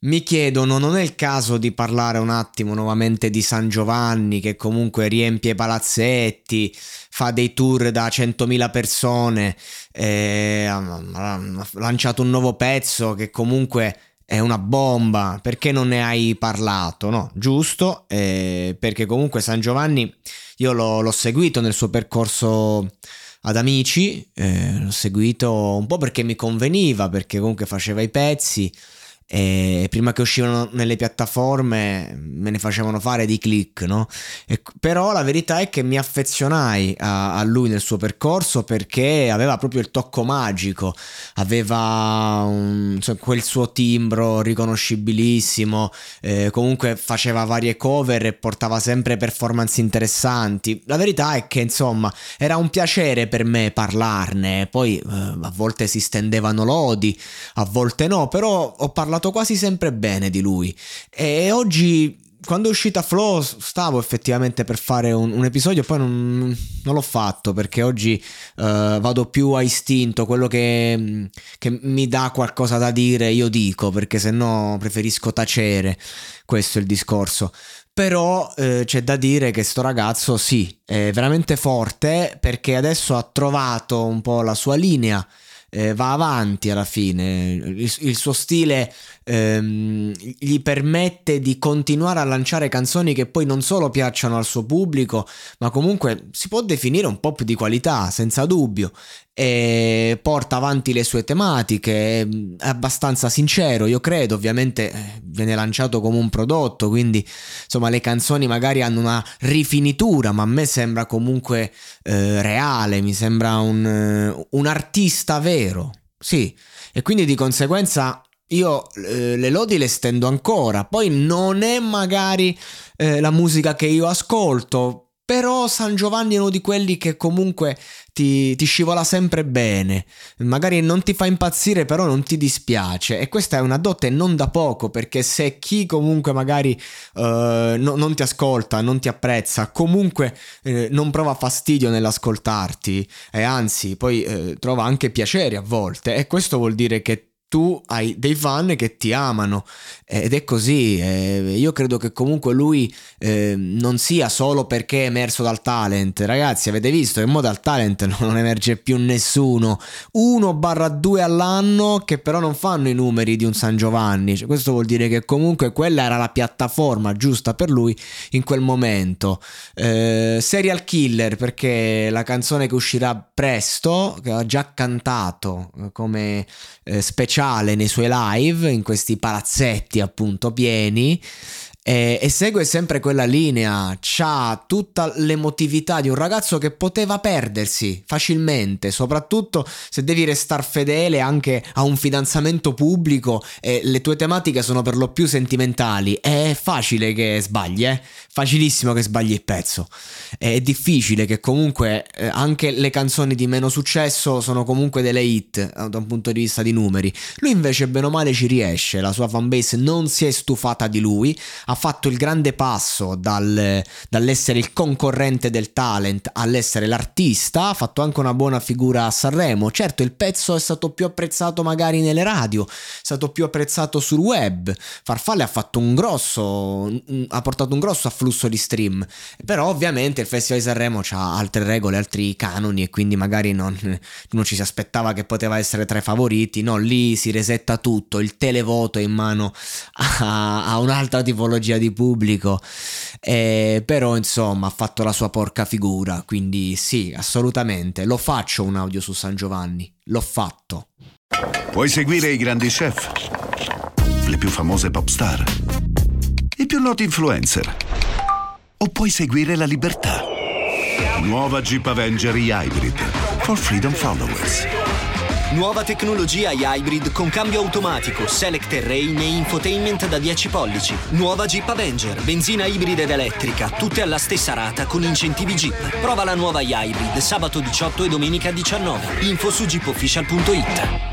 Mi chiedono, non è il caso di parlare un attimo nuovamente di San Giovanni che comunque riempie palazzetti, fa dei tour da 100.000 persone, eh, ha lanciato un nuovo pezzo che comunque è una bomba, perché non ne hai parlato? No, giusto, eh, perché comunque San Giovanni io l'ho, l'ho seguito nel suo percorso ad amici, eh, l'ho seguito un po' perché mi conveniva, perché comunque faceva i pezzi e prima che uscivano nelle piattaforme me ne facevano fare di click, no? E, però la verità è che mi affezionai a, a, lui nel suo percorso perché aveva proprio il tocco magico, aveva un, insomma, quel suo timbro riconoscibilissimo, eh, comunque faceva varie cover e portava sempre performance interessanti. La verità è che insomma era un piacere per me parlarne, poi eh, a volte si stendevano lodi, a volte no, però ho parlato parlato quasi sempre bene di lui. E oggi quando è uscita Flow stavo effettivamente per fare un, un episodio, poi non, non, l'ho fatto perché oggi uh, vado più a istinto, quello che, che, mi dà qualcosa da dire io dico, perché se no preferisco tacere, questo è il discorso. Però eh, c'è da dire che sto ragazzo sì, è veramente forte perché adesso ha trovato un po' la sua linea eh, va avanti alla fine, il, il suo stile ehm, gli permette di continuare a lanciare canzoni che poi non solo piacciono al suo pubblico, ma comunque si può definire un pop di qualità, senza dubbio, e porta avanti le sue tematiche, è abbastanza sincero, io credo, ovviamente eh, viene lanciato come un prodotto, quindi insomma le canzoni magari hanno una rifinitura, ma a me sembra comunque eh, reale, mi sembra un, un artista vero, sì, e quindi di conseguenza io eh, le lodi le stendo ancora, poi non è magari eh, la musica che io ascolto, però San Giovanni è uno di quelli che comunque ti, ti, scivola sempre bene. Magari non ti fa impazzire, però non ti dispiace. E questa è una dote non da poco, perché se chi comunque magari uh, no, non ti ascolta, non ti apprezza, comunque eh, non prova fastidio nell'ascoltarti, e anzi poi eh, trova anche piacere a volte, e questo vuol dire che tu hai dei fan che ti amano ed è così. Eh, io credo che comunque lui eh, non sia solo perché è emerso dal talent. Ragazzi, avete visto che mo dal talent non emerge più nessuno. 1-2 all'anno che però non fanno i numeri di un San Giovanni. Cioè, questo vuol dire che comunque quella era la piattaforma giusta per lui in quel momento. Eh, serial Killer perché la canzone che uscirà presto, che ha già cantato eh, come eh, speciale speciale nei suoi live, in questi palazzetti appunto pieni. E, e, segue sempre quella linea, ha tutta l'emotività di un ragazzo che poteva perdersi facilmente, soprattutto se devi restare fedele anche a un fidanzamento pubblico e le tue tematiche sono per lo più sentimentali. È facile che sbagli, eh? Facilissimo che sbagli il pezzo. È difficile che comunque eh, anche le canzoni di meno successo sono comunque delle hit eh, da un punto di vista di numeri. Lui invece bene o male ci riesce, la sua fanbase non si è stufata di lui, ha fatto il grande passo dal, dall'essere il concorrente del talent all'essere l'artista, ha fatto anche una buona figura a Sanremo. Certo, il pezzo è stato più apprezzato magari nelle radio, è stato più apprezzato sul web. Farfalle ha fatto un grosso, ha portato un grosso afflusso di stream, però ovviamente il Festival di Sanremo ha altre regole, altri canoni e quindi magari non, non ci si aspettava che poteva essere tra i favoriti. No, lì si resetta tutto, il televoto è in mano a, a un'altra tipologia di pubblico. Eh, però insomma ha fatto la sua porca figura, quindi sì, assolutamente. Lo faccio un audio su San Giovanni, l'ho fatto. Puoi seguire i grandi chef, le più famose pop star, i più noti influencer. O puoi seguire la libertà. Nuova Jeep Avenger e-Hybrid for Freedom Followers. Nuova tecnologia hybrid con cambio automatico, select terrain e infotainment da 10 pollici. Nuova Jeep Avenger, benzina ibrida ed elettrica, tutte alla stessa rata con incentivi Jeep. Prova la nuova hybrid sabato 18 e domenica 19. Info su jeepofficial.it.